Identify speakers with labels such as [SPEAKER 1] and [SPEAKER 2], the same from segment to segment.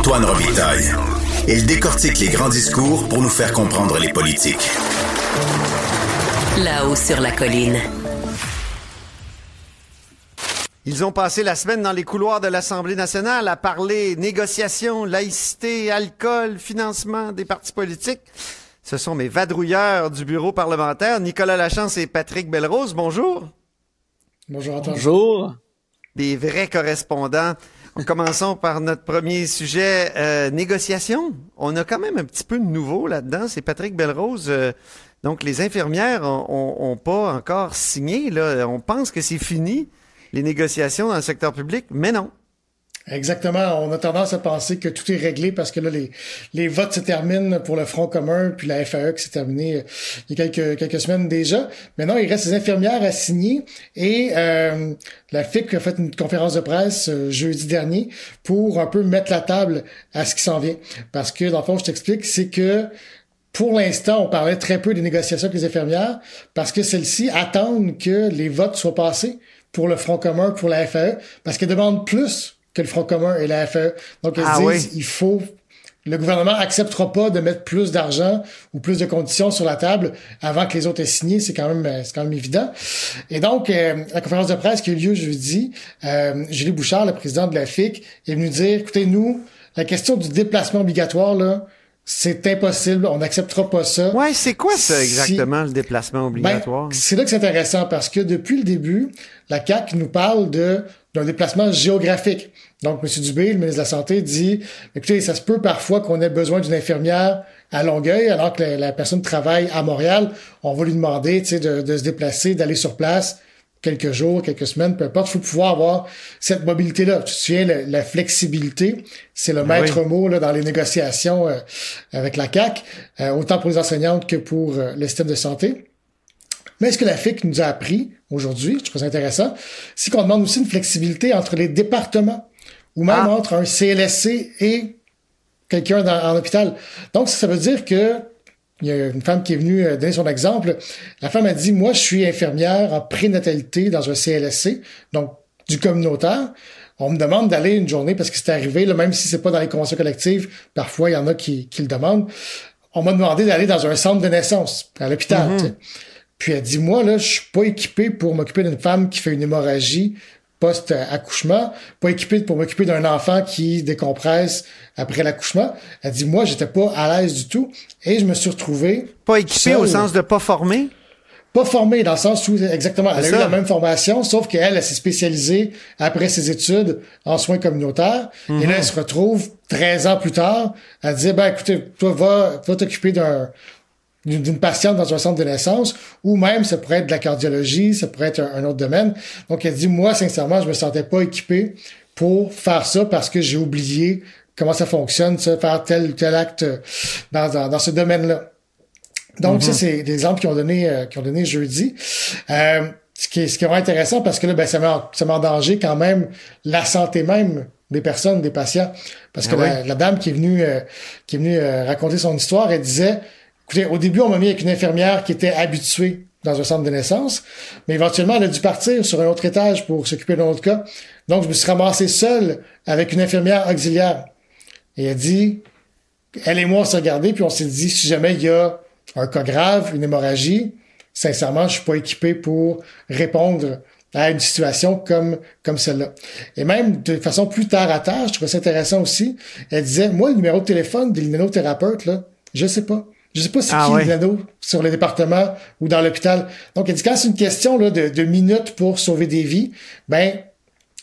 [SPEAKER 1] Antoine Robitaille. Il décortique les grands discours pour nous faire comprendre les politiques.
[SPEAKER 2] Là-haut sur la colline.
[SPEAKER 3] Ils ont passé la semaine dans les couloirs de l'Assemblée nationale à parler négociations, laïcité, alcool, financement des partis politiques. Ce sont mes vadrouilleurs du bureau parlementaire, Nicolas Lachance et Patrick Belrose. Bonjour.
[SPEAKER 4] Bonjour Antoine.
[SPEAKER 5] Bonjour.
[SPEAKER 3] Des vrais correspondants. Commençons par notre premier sujet, euh, négociation. On a quand même un petit peu de nouveau là-dedans. C'est Patrick Belrose. Euh, donc, les infirmières ont, pas encore signé. Là. On pense que c'est fini, les négociations dans le secteur public, mais non.
[SPEAKER 4] Exactement. On a tendance à penser que tout est réglé parce que là, les, les votes se terminent pour le Front commun, puis la FAE qui s'est terminée euh, il y a quelques, quelques semaines déjà. Maintenant, il reste des infirmières à signer et euh, la FIC a fait une conférence de presse euh, jeudi dernier pour un peu mettre la table à ce qui s'en vient. Parce que, dans le fond, je t'explique, c'est que pour l'instant, on parlait très peu des négociations avec les infirmières parce que celles-ci attendent que les votes soient passés pour le Front commun, pour la FAE, parce qu'elles demandent plus que le Front commun et la FAE. Donc, ils ah disent, il faut le gouvernement acceptera pas de mettre plus d'argent ou plus de conditions sur la table avant que les autres aient signé. C'est quand même, euh, c'est quand même évident. Et donc, euh, la conférence de presse qui a eu lieu jeudi, euh, Julie Bouchard, le président de la FIC, est venu dire, écoutez, nous, la question du déplacement obligatoire, là, c'est impossible, on n'acceptera pas ça.
[SPEAKER 3] Ouais, c'est quoi ça exactement, le déplacement ben, obligatoire?
[SPEAKER 4] c'est là que c'est intéressant parce que depuis le début, la CAC nous parle de d'un déplacement géographique. Donc, M. Dubé, le ministre de la Santé, dit, écoutez, ça se peut parfois qu'on ait besoin d'une infirmière à Longueuil, alors que la, personne travaille à Montréal. On va lui demander, de, de se déplacer, d'aller sur place quelques jours, quelques semaines, peu importe. Il faut pouvoir avoir cette mobilité-là. Tu te souviens, la, flexibilité, c'est le ben maître mot là, dans les négociations euh, avec la CAC, euh, autant pour les enseignantes que pour euh, le système de santé. Mais ce que la FIC nous a appris aujourd'hui, je trouve ça intéressant, c'est qu'on demande aussi une flexibilité entre les départements ou même ah. entre un CLSC et quelqu'un en hôpital. Donc, ça veut dire que il y a une femme qui est venue euh, donner son exemple. La femme a dit, moi, je suis infirmière en prénatalité dans un CLSC, donc du communautaire. On me demande d'aller une journée parce que c'est arrivé, là, même si c'est pas dans les conventions collectives, parfois il y en a qui, qui le demandent. On m'a demandé d'aller dans un centre de naissance, à l'hôpital. Mm-hmm. Puis elle dit, moi, là, je suis pas équipé pour m'occuper d'une femme qui fait une hémorragie post-accouchement, pas équipé pour m'occuper d'un enfant qui décompresse après l'accouchement. Elle dit, moi, j'étais pas à l'aise du tout et je me suis retrouvé...
[SPEAKER 3] Pas équipé au sens de pas formé?
[SPEAKER 4] Pas formé dans le sens où, exactement, elle a eu la même formation, sauf qu'elle, elle, s'est spécialisée après ses études en soins communautaires. Et là, mhm. elle se retrouve 13 ans plus tard à dire, ben, écoutez, toi, va, va t'occuper d'un d'une patiente dans un centre de naissance, ou même ça pourrait être de la cardiologie, ça pourrait être un, autre domaine. Donc elle dit, moi, sincèrement, je me sentais pas équipé pour faire ça parce que j'ai oublié comment ça fonctionne, ça, faire tel ou tel acte dans, dans, ce domaine-là. Donc, ça, mm-hmm. c'est des exemples qui ont donné, euh, ont donné jeudi. Euh, ce qui est, ce qui est vraiment intéressant parce que là, ben, ça met, en, ça met en danger quand même la santé même des personnes, des patients. Parce que ah la, dame qui est venue, euh, qui est venue raconter son histoire, elle disait, Écoutez, au début, on m'a mis avec une infirmière qui était habituée dans un centre de naissance, mais éventuellement, elle a dû partir sur un autre étage pour s'occuper d'un autre cas. Donc, je me suis ramassé seul avec une infirmière auxiliaire. Et elle dit, elle et moi, on s'est regardé, puis on s'est dit, si jamais il y a un cas grave, une hémorragie, sincèrement, je suis pas équipé pour répondre à une situation comme comme celle-là. Et même de façon plus terre à terre, je trouvais ça intéressant aussi. Elle disait, moi, le numéro de téléphone des linénothérapeutes, là, je sais pas. Je sais pas si ah, qui ouais. sur le département ou dans l'hôpital. Donc, elle dit quand c'est une question là, de, de, minutes pour sauver des vies, ben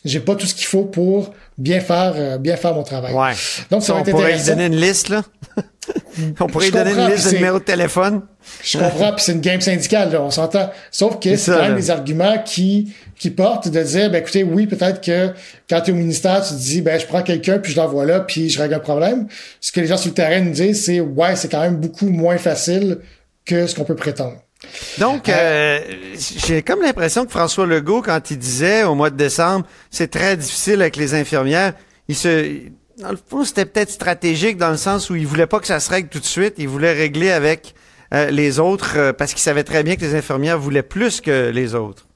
[SPEAKER 4] j'ai pas tout ce qu'il faut pour bien faire euh, bien faire mon travail.
[SPEAKER 3] Ouais. Donc ça, on pourrait lui donner une liste là. on pourrait lui donner une liste de numéros de téléphone.
[SPEAKER 4] Je comprends, puis c'est une game syndicale, là, on s'entend. Sauf que c'est quand même des arguments qui qui portent de dire, ben écoutez, oui, peut-être que quand tu es au ministère, tu te dis, ben je prends quelqu'un, puis je l'envoie là, puis je règle un problème. Ce que les gens sur le terrain nous disent, c'est, ouais, c'est quand même beaucoup moins facile que ce qu'on peut prétendre.
[SPEAKER 3] Donc, euh, euh, j'ai comme l'impression que François Legault, quand il disait au mois de décembre, c'est très difficile avec les infirmières, il se, dans le fond, c'était peut-être stratégique dans le sens où il voulait pas que ça se règle tout de suite, il voulait régler avec euh, les autres parce qu'il savait très bien que les infirmières voulaient plus que les autres.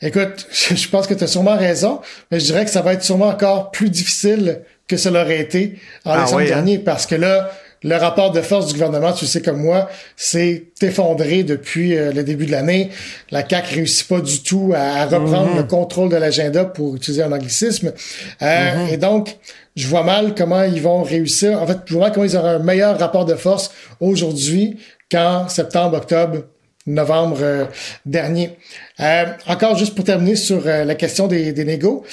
[SPEAKER 4] Écoute, je pense que tu as sûrement raison, mais je dirais que ça va être sûrement encore plus difficile que ça l'aurait été en ah décembre hein? dernier, parce que là, le rapport de force du gouvernement, tu sais comme moi, s'est effondré depuis euh, le début de l'année. La CAC réussit pas du tout à, reprendre mhm. le contrôle de l'agenda pour utiliser un anglicisme. Euh, mhm. Et donc, je vois mal comment ils vont réussir. En fait, je vois mal comment ils auront un meilleur rapport de force aujourd'hui qu'en septembre, octobre, novembre euh, dernier. encore juste pour terminer sur la question des, des négos,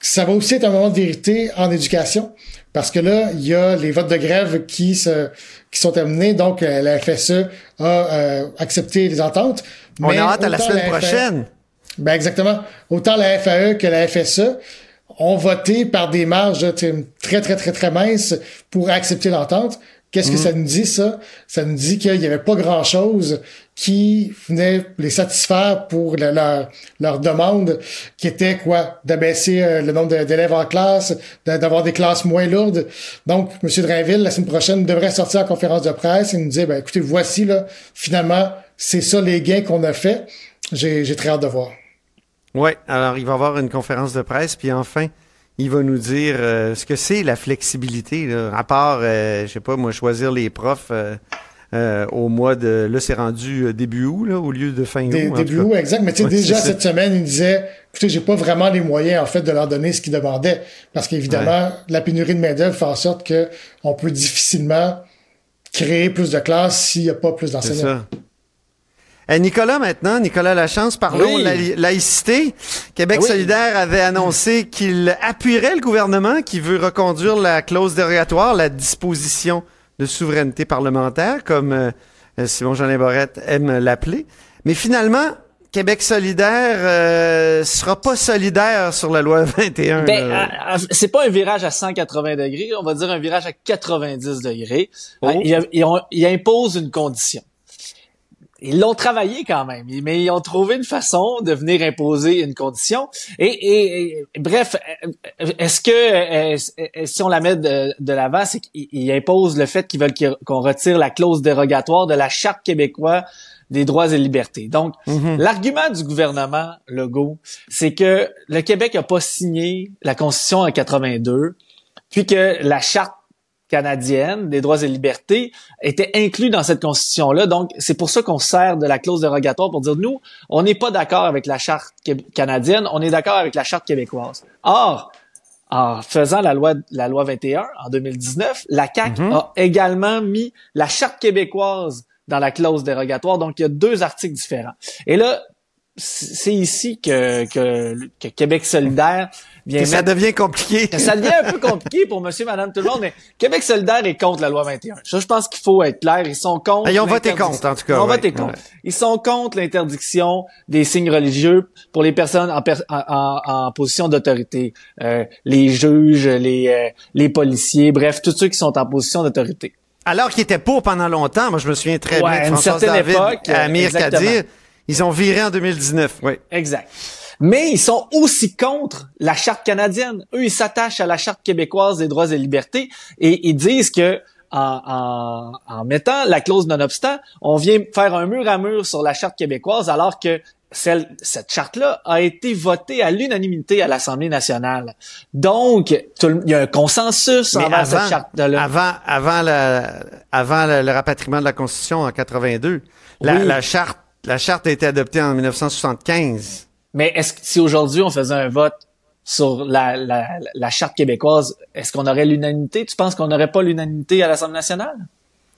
[SPEAKER 4] ça va aussi être un moment de vérité en éducation. Parce que là, il y a les votes de grève qui se qui sont terminés, donc euh, la FSE a euh, accepté les ententes.
[SPEAKER 3] On a hâte à la semaine e prochaine.
[SPEAKER 4] Ben exactement. Autant la FAE que la FSE ont voté par des marges très, très, très, très minces pour accepter l'entente. Qu'est-ce que mm. ça nous dit, ça? Ça nous dit qu'il n'y avait pas grand-chose qui venait les satisfaire pour leur, leur demande, qui était quoi? D'abaisser euh, le nombre d'élèves en classe, d'avoir des classes moins lourdes. Donc, M. Drainville, la semaine prochaine, devrait sortir en conférence de presse et nous dire, ben, écoutez, voici, là, finalement, c'est ça les gains qu'on a fait. J'ai très hâte de voir.
[SPEAKER 3] Oui, alors il va y avoir une conférence de presse, puis enfin, il va nous dire euh, ce que c'est la flexibilité, à part, euh, je sais pas, moi, choisir les profs euh, au mois de... Là, c'est rendu début août, là, au lieu de fin août.
[SPEAKER 4] début août, exact. Mais tu sais, déjà, cette semaine, il disait, écoutez, j'ai pas vraiment les moyens, en fait, de leur donner ce qu'ils demandaient. Parce qu'évidemment, la pénurie de main-d'œuvre fait en sorte que on peut difficilement créer plus de classes s'il n'y a pas plus d'enseignants.
[SPEAKER 3] Euh, Nicolas, maintenant, Nicolas Lachance, parlons de la laïcité. Québec ah solidaire avait annoncé qu'il appuierait le gouvernement qui veut reconduire la clause dérogatoire, la disposition de souveraineté parlementaire, comme euh, Simon-Jean Borette aime l'appeler. Mais finalement, Québec solidaire euh, sera pas solidaire sur la loi 21.
[SPEAKER 2] Ben, c'est pas un virage à 180 degrés, on va dire un virage à 90 degrés. Oh. il impose une condition ils l'ont travaillé quand même, mais ils ont trouvé une façon de venir imposer une condition. Et, bref, est-ce que si on la met de, l'avant, c'est qu'ils imposent le fait qu'ils veulent qu'on retire la clause dérogatoire de la charte québécoise des droits et libertés. Donc, mhm. l'argument du gouvernement Legault, c'est que le Québec n'a pas signé la Constitution en 82, puis que la charte canadienne des droits et libertés était inclus dans cette constitution-là. Donc, c'est pour ça qu'on sert de la clause dérogatoire pour dire, nous, on n'est pas d'accord avec la charte canadienne, on est d'accord avec la charte québécoise. Or, en faisant la loi, la loi 21 en 2019, la CAC mhm. a également mis la charte québécoise dans la clause dérogatoire. Donc, il y a deux articles différents. Et là, c'est ici que, que, que Québec solidaire
[SPEAKER 3] ça devient compliqué.
[SPEAKER 2] ça devient un peu compliqué pour monsieur, madame, tout le monde, mais Québec solidaire est contre la loi 21. Ça, je pense qu'il faut être clair. Ils sont contre.
[SPEAKER 3] Ils ont voté contre, en tout cas. Ils
[SPEAKER 2] ont voté contre. Ils sont contre l'interdiction des signes religieux pour les personnes en, en, en position d'autorité. Euh, les juges, les, euh, les policiers, bref, tous ceux qui sont en position d'autorité.
[SPEAKER 3] Alors qu'ils étaient pour pendant longtemps, moi je me souviens très bien de François David, époque, Amir Kadir, ils ont viré en 2019, oui.
[SPEAKER 2] Exact mais ils sont aussi contre la charte canadienne. Eux, ils s'attachent à la charte québécoise des droits et libertés et ils disent que en, en, mettant la clause non-obstant, on vient faire un mur à mur sur la charte québécoise alors que celle, cette charte-là a été votée à l'unanimité à l'Assemblée nationale. Donc, il y a un consensus envers cette charte-là.
[SPEAKER 3] Avant, avant, le, avant le, rapatriement de la Constitution en 82, la, la, charte, la charte a été adoptée en 1975.
[SPEAKER 2] Mais est-ce que si aujourd'hui on faisait un vote sur la, la, la charte québécoise, est-ce qu'on aurait l'unanimité? Tu penses qu'on n'aurait pas l'unanimité à l'Assemblée nationale?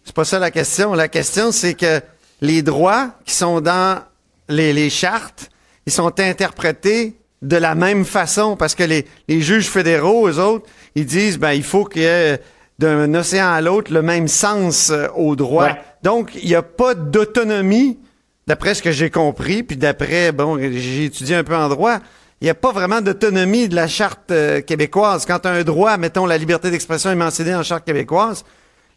[SPEAKER 3] C'est pas ça la question. La question, c'est que les droits qui sont dans les, les chartes, ils sont interprétés de la même façon parce que les, les juges fédéraux, eux autres, ils disent ben il faut qu'il y ait d'un océan à l'autre le même sens euh, au droit. Donc, il n'y a pas d'autonomie d'après ce que j'ai compris, puis d'après, bon, j'ai étudié un peu en droit, il n'y a pas vraiment d'autonomie de la charte euh, québécoise. Quand un droit, mettons, la liberté d'expression est mentionné en charte québécoise,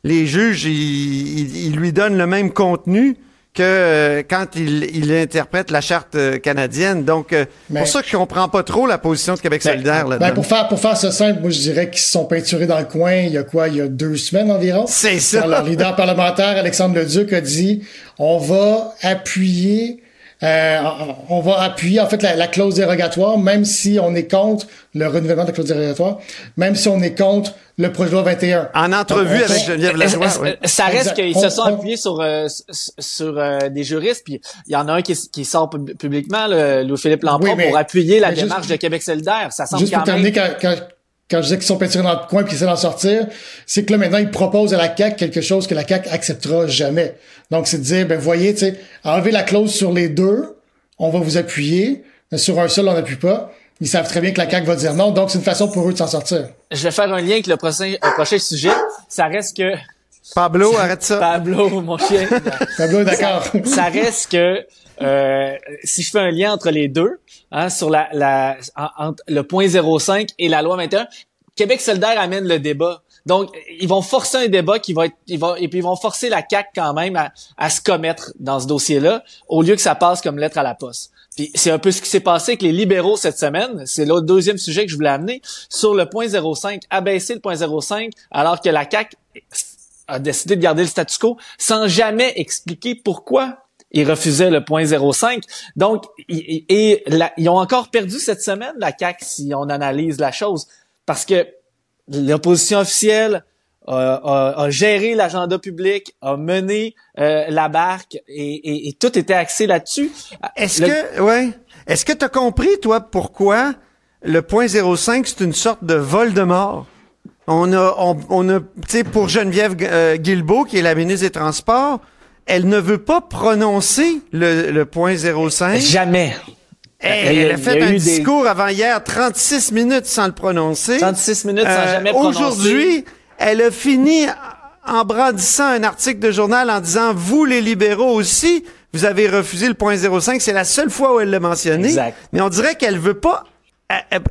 [SPEAKER 3] les juges, ils, lui donnent le même contenu que euh, quand il, interprète la charte euh, canadienne. Donc, c'est pour ça que je comprends pas trop la position de Québec ben, solidaire là
[SPEAKER 4] ben pour faire pour faire ce simple, moi je dirais qu'ils se sont peinturés dans le coin. Il y a quoi? Il y a deux semaines environ?
[SPEAKER 3] C'est ça.
[SPEAKER 4] leur leader parlementaire Alexandre Leduc a dit on va appuyer euh, on va appuyer en fait la, clause dérogatoire, même si on est contre le renouvellement de la clause dérogatoire, même si on est contre le projet de loi 21.
[SPEAKER 3] En entrevue avec Geneviève Lajoie, oui.
[SPEAKER 2] Ça reste qu'ils se sont appuyés sur euh, sur euh, des juristes, puis il y en a un qui, qui sort publiquement, Louis-Philippe Lampron, pour appuyer la démarche de Québec solidaire. Ça semble
[SPEAKER 4] juste
[SPEAKER 2] quand
[SPEAKER 4] pour terminer, quand, quand, je disais qu'ils sont peinturés dans le coin puis qu'ils essaient d'en sortir, c'est que là maintenant ils proposent à la CAC quelque chose que la CAC acceptera jamais. Donc c'est de dire ben voyez, tu sais, enlever la clause sur les deux, on va vous appuyer, mais sur un seul on n'appuie pas. Ils savent très bien que la CAQ va dire non, donc c'est une façon pour eux de s'en sortir.
[SPEAKER 2] Je vais faire un lien avec le prochain, prochain sujet. Ça reste que...
[SPEAKER 3] Pablo, arrête ça.
[SPEAKER 2] Pablo, mon chien.
[SPEAKER 4] Pablo, d'accord.
[SPEAKER 2] Ça, reste que euh, si je fais un lien entre les deux, hein, sur la, la entre le point 05 et la loi 21, Québec solidaire amène le débat. Donc, ils vont forcer un débat qui va être, ils vont, et puis ils vont forcer la CAC quand même à, à se commettre dans ce dossier-là, au lieu que ça passe comme lettre à la poste. Puis c'est un peu ce qui s'est passé avec les libéraux cette semaine. C'est l'autre deuxième sujet que je voulais amener sur le point 05, abaisser le point 05, alors que la CAC a décidé de garder le statu quo sans jamais expliquer pourquoi ils refusaient le point 05. Donc, et, ils ont encore perdu cette semaine, la CAC, si on analyse la chose, parce que l'opposition officielle a, géré l'agenda public, a mené euh, la barque et, tout était axé là-dessus.
[SPEAKER 3] Est-ce que, ouais, est-ce que tu as compris, toi, pourquoi le point 05, c'est une sorte de vol de mort? On a, on, a, tu sais, pour Geneviève euh, Guilbeault, qui est la ministre des Transports, elle ne veut pas prononcer le, le point 05.
[SPEAKER 2] Jamais.
[SPEAKER 3] elle a fait un discours avant hier, 36 minutes sans le prononcer.
[SPEAKER 2] 36 minutes sans euh, jamais prononcer.
[SPEAKER 3] Aujourd'hui, elle a fini en brandissant un article de journal en disant, vous les libéraux aussi, vous avez refusé le point 05. C'est la seule fois où elle l'a mentionné.
[SPEAKER 2] Exact.
[SPEAKER 3] Mais on dirait qu'elle veut pas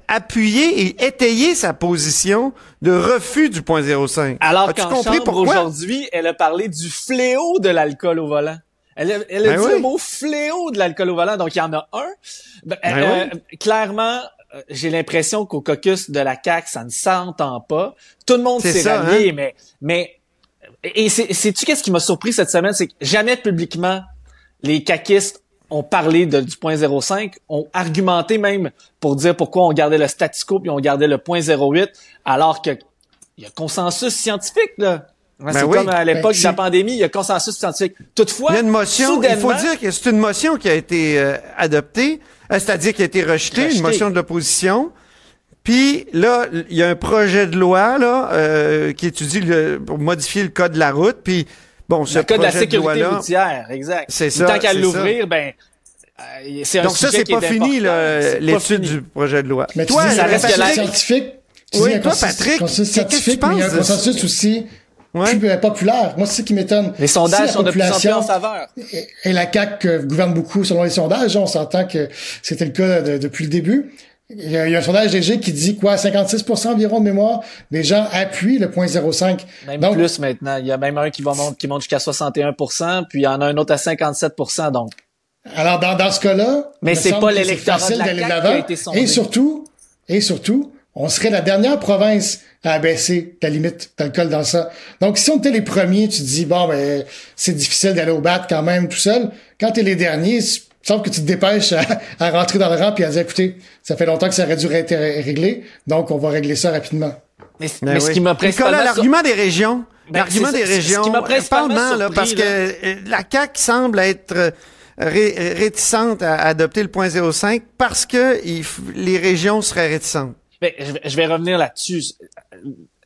[SPEAKER 3] appuyer et étayer sa position de refus du point 05.
[SPEAKER 2] Alors qu'en chambre aujourd'hui, elle a parlé du fléau de l'alcool au volant. Elle a, elle a ben dit le mot fléau de l'alcool au volant, donc il y en a un. Ben, ben euh, clairement, euh, j'ai l'impression qu'au caucus de la CAC, ça ne s'entend pas. Tout le monde s'est rallié, hein? mais mais et c'est tu qu'est-ce qui m'a surpris cette semaine, c'est que jamais publiquement les caquistes ont parlé de, du point 05, ont argumenté même pour dire pourquoi on gardait le statu quo puis on gardait le point 08, alors que il y a consensus scientifique là. Ben c'est comme à l'époque ben, de la pandémie, il y a consensus scientifique. Toutefois,
[SPEAKER 3] il y a une motion. Il faut dire que c'est une motion qui a été euh, adoptée, euh, c'est-à-dire qui a été rejetée, une motion de l'opposition. Puis là, il y a un projet de loi là euh, qui étudie le, pour modifier le code de la route. Puis bon, ce
[SPEAKER 2] le code de la sécurité routière, exact.
[SPEAKER 3] C'est ça.
[SPEAKER 2] Tant qu'à l'ouvrir, ben
[SPEAKER 3] c'est un Donc ça, c'est pas fini l'étude du projet de loi.
[SPEAKER 4] Mais toi, ça reste que la scientifique.
[SPEAKER 3] oui, toi, Patrick, qu'est-ce que tu penses?
[SPEAKER 4] Il y a un consensus aussi ouais. populaire. Moi, c'est ce qui m'étonne.
[SPEAKER 2] Les sondages sont de plus en plus en faveur.
[SPEAKER 4] Et, la CAQ euh, gouverne beaucoup selon les sondages. On s'entend que c'était le cas depuis le début. Il y, a, un sondage léger qui dit quoi, 56% environ de mémoire, les gens appuient le point 0,5.
[SPEAKER 2] Même plus maintenant. Il y a même un qui va monter, qui monte jusqu'à 61%, puis il y en a un autre à 57%, donc.
[SPEAKER 4] Alors, dans, dans ce cas-là.
[SPEAKER 2] Mais c'est pas l'électorat de la CAQ qui a été sondé.
[SPEAKER 4] Et surtout, et surtout, on serait la dernière province à abaisser ta limite d'alcool dans ça. Donc, si on était les premiers, tu te dis, bon, ben, c'est difficile d'aller au bat quand même tout seul. Quand t'es les derniers, il semble que tu te dépêches à, rentrer dans le rang puis à dire, écoutez, ça fait longtemps que ça aurait dû être réglé, donc on va régler ça rapidement.
[SPEAKER 2] Mais, ben ce qui m'a
[SPEAKER 3] l'argument des régions, ben, l'argument des régions, ce qui là, parce que euh, la CAQ semble être euh, réticente à adopter le point 05 parce que les régions seraient réticentes.
[SPEAKER 2] Ben, je vais revenir là-dessus.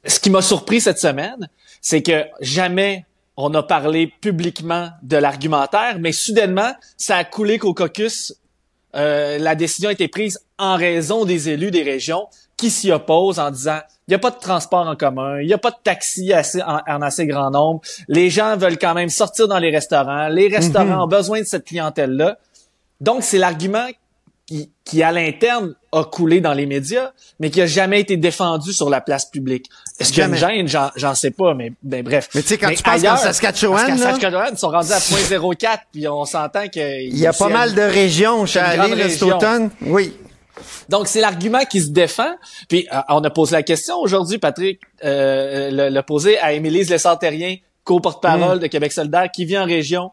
[SPEAKER 2] Ce qui m'a surpris cette semaine, c'est que jamais on a parlé publiquement de l'argumentaire, mais soudainement, ça a coulé qu'au caucus, euh, la décision a été prise en raison des élus des régions qui s'y opposent en disant il n'y a pas de transport en commun, il n'y a pas de taxi assez, en, assez grand nombre, les gens veulent quand même sortir dans les restaurants, les restaurants mhm. ont besoin de cette clientèle-là. Donc, c'est l'argument qui, à l'interne a coulé dans les médias, mais qui a jamais été défendu sur la place publique. Est-ce qu'il y a une gêne? J'en sais pas, mais ben, bref.
[SPEAKER 3] Mais tu sais, quand tu penses qu'en Saskatchewan,
[SPEAKER 2] Saskatchewan, ils sont rendus à 0.04, puis on s'entend que...
[SPEAKER 3] Il y a pas mal de régions, je suis cet automne. Oui.
[SPEAKER 2] Donc, c'est l'argument qui se défend. Puis, euh, on a posé la question aujourd'hui, Patrick euh, l'a posé à Émilise Lessard-Terrien, co-porte-parole mm. de Québec solidaire, qui vit en région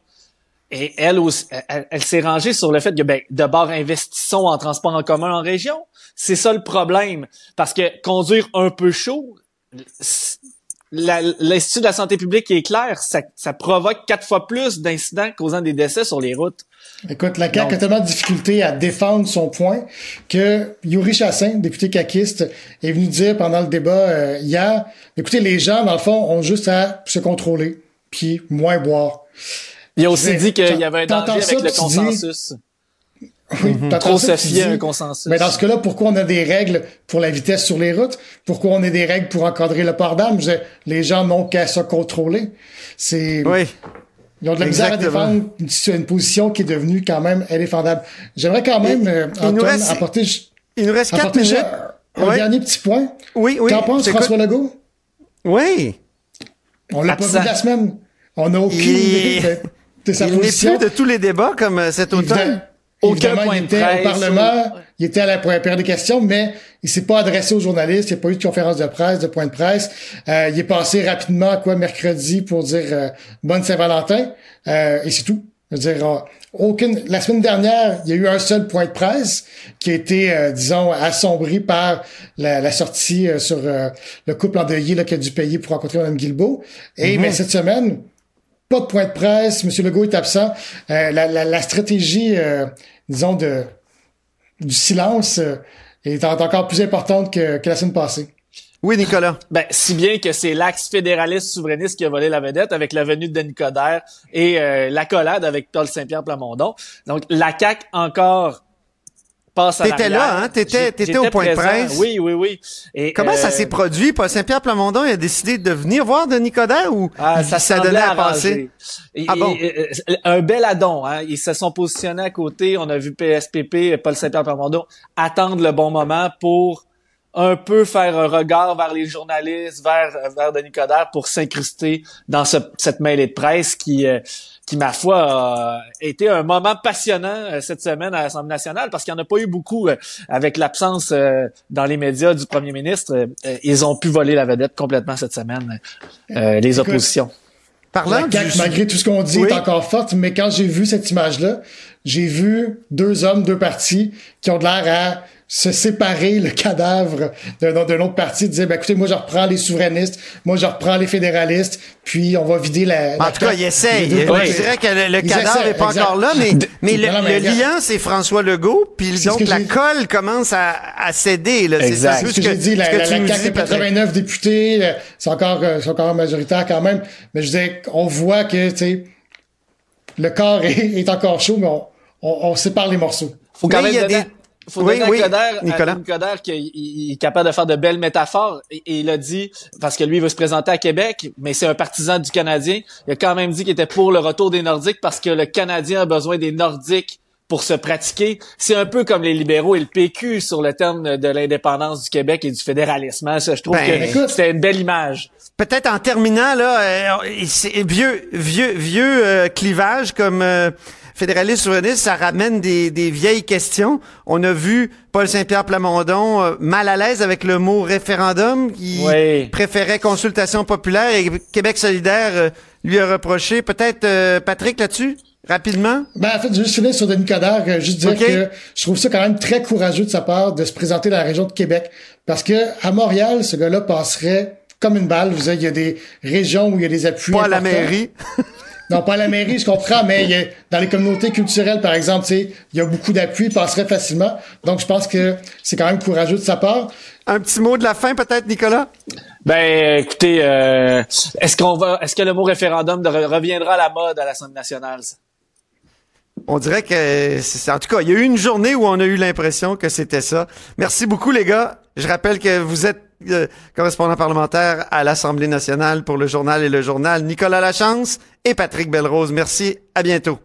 [SPEAKER 2] Et elle aussi, elle, s'est rangée sur le fait que, ben, d'abord, investissons en transport en commun en région. C'est ça le problème. Parce que conduire un peu chaud, l'Institut de la santé publique est clair, ça, ça provoque quatre fois plus d'incidents causant des décès sur les routes.
[SPEAKER 4] Écoute, la CAQ a tellement de difficultés à défendre son point que Yuri Chassin, député caquiste, est venu dire pendant le débat euh, hier, écoutez, les gens, dans le fond, ont juste à se contrôler, puis moins boire.
[SPEAKER 2] Il a aussi dit qu'il y avait un danger avec le consensus.
[SPEAKER 4] Oui, mm
[SPEAKER 2] Trop se fier un consensus.
[SPEAKER 4] Mais dans ce cas-là, pourquoi on a des règles pour la vitesse sur les routes? Pourquoi on a des règles pour encadrer le port d'armes? Les gens n'ont qu'à se contrôler. C'est...
[SPEAKER 3] Oui.
[SPEAKER 4] Ils ont de la misère à défendre une, position qui est devenue quand même indéfendable. J'aimerais quand même, euh, Antoine, apporter...
[SPEAKER 3] Il nous reste quatre minutes.
[SPEAKER 4] Un dernier petit point.
[SPEAKER 3] Oui, oui.
[SPEAKER 4] Qu'en pense François Legault?
[SPEAKER 3] Oui.
[SPEAKER 4] On l'a pas vu de la semaine. On n'a aucune idée de, sa position.
[SPEAKER 3] Il n'est plus de tous les débats comme euh, cet automne.
[SPEAKER 4] Aucun point il était au Parlement, il était à la période des questions, mais il s'est pas adressé aux journalistes, il n'y a pas eu de conférence de presse, de point de presse. Euh, il est passé rapidement, quoi, mercredi pour dire euh, bonne Saint-Valentin, euh, et c'est tout. Je veux dire, aucune. La semaine dernière, il y a eu un seul point de presse qui a été, disons, assombri par la, sortie sur le couple endeuillé là, qui a dû payer pour rencontrer Mme Guilbeault. Et mais mm-hmm. cette semaine, pas de point de presse, M. Legault est absent. Euh, la, la, la, stratégie, euh, disons, de, du silence euh, est encore plus importante que, que la semaine passée.
[SPEAKER 3] Oui, Nicolas.
[SPEAKER 2] Ben, si bien que c'est l'axe fédéraliste souverainiste qui a volé la vedette avec la venue de Denis Coderre et l'accolade avec Paul Saint-Pierre Plamondon. Donc, la CAQ encore
[SPEAKER 3] T'étais là, hein? T'étais, t'étais au point de presse.
[SPEAKER 2] Oui, oui, oui.
[SPEAKER 3] Et, Comment ça euh, s'est produit? Paul Saint-Pierre Plamondon a décidé de venir voir Denis Coderre ou
[SPEAKER 2] ah, ça, ça donnait à penser? ah bon? un bel addon, hein? Ils se sont positionnés à côté. On a vu PSPP, Paul Saint-Pierre Plamondon, attendre le bon moment pour un peu faire un regard vers les journalistes, vers, vers Denis Coderre pour s'incruster dans ce, cette mêlée de presse qui, euh, qui, ma foi, a été un moment passionnant euh, cette semaine à l'Assemblée nationale parce qu'il n'y en a pas eu beaucoup euh, avec l'absence dans les médias du premier ministre. ils ont pu voler la vedette complètement cette semaine, les oppositions.
[SPEAKER 4] Parlant malgré tout ce qu'on dit, est encore forte, mais quand j'ai vu cette image-là, j'ai vu deux hommes, deux partis qui ont de l'air à se séparer le cadavre d'un autre parti, dire, ben, écoutez, moi, je reprends les souverainistes, moi, je reprends les fédéralistes, puis on va vider la...
[SPEAKER 3] En tout cas, il essaye. Je dirais que le, cadavre n'est pas encore là, mais, mais le, lien, c'est François Legault, puis donc la colle commence à, à céder.
[SPEAKER 4] C'est ce que, j'ai dit. La, la, la 89 députés, euh, c'est encore, euh, c'est encore majoritaire quand même, mais je disais, on voit que, tu sais, le corps est, encore chaud, mais on, on, sépare les morceaux.
[SPEAKER 2] Faut quand même faut donner oui, à Nicolas. qu'il est capable de faire de belles métaphores. Et, il a dit, parce que lui, il veut se présenter à Québec, mais c'est un partisan du Canadien. Il a quand même dit qu'il était pour le retour des Nordiques parce que le Canadien a besoin des Nordiques pour se pratiquer. C'est un peu comme les libéraux et le PQ sur le terme de l'indépendance du Québec et du fédéralisme. Ça, je trouve ben, que c'était une belle image.
[SPEAKER 3] Peut-être en terminant là, euh, vieux vieux vieux euh, clivage comme euh, fédéraliste souverainiste, ça ramène des, des, vieilles questions. On a vu Paul Saint-Pierre Plamondon euh, mal à l'aise avec le mot référendum, qui préférait consultation populaire et Québec solidaire euh, lui a reproché. Peut-être euh, Patrick là-dessus rapidement?
[SPEAKER 4] Ben, en fait, juste finir sur Denis Coderre, juste dire que je trouve ça quand même très courageux de sa part de se présenter dans la région de Québec. Parce que à Montréal, ce gars-là passerait comme une balle. Vous savez, il y a des régions où il y a des appuis.
[SPEAKER 3] Pas à la mairie.
[SPEAKER 4] Non, pas à la mairie, je comprends, mais il y a, dans les communautés culturelles, par exemple, tu sais, il y a beaucoup d'appui, il passerait facilement. Donc, je pense que c'est quand même courageux de sa part.
[SPEAKER 3] Un petit mot de la fin, peut-être, Nicolas?
[SPEAKER 2] Ben, écoutez, euh, est-ce qu'on va, est-ce que le mot référendum reviendra à la mode à l'Assemblée nationale?
[SPEAKER 3] On dirait que, c'est, en tout cas, il y a eu une journée où on a eu l'impression que c'était ça. Merci beaucoup, les gars. Je rappelle que vous êtes euh, correspondant parlementaire à l'Assemblée nationale pour le journal et le journal, Nicolas Lachance et Patrick Belrose. Merci, à bientôt.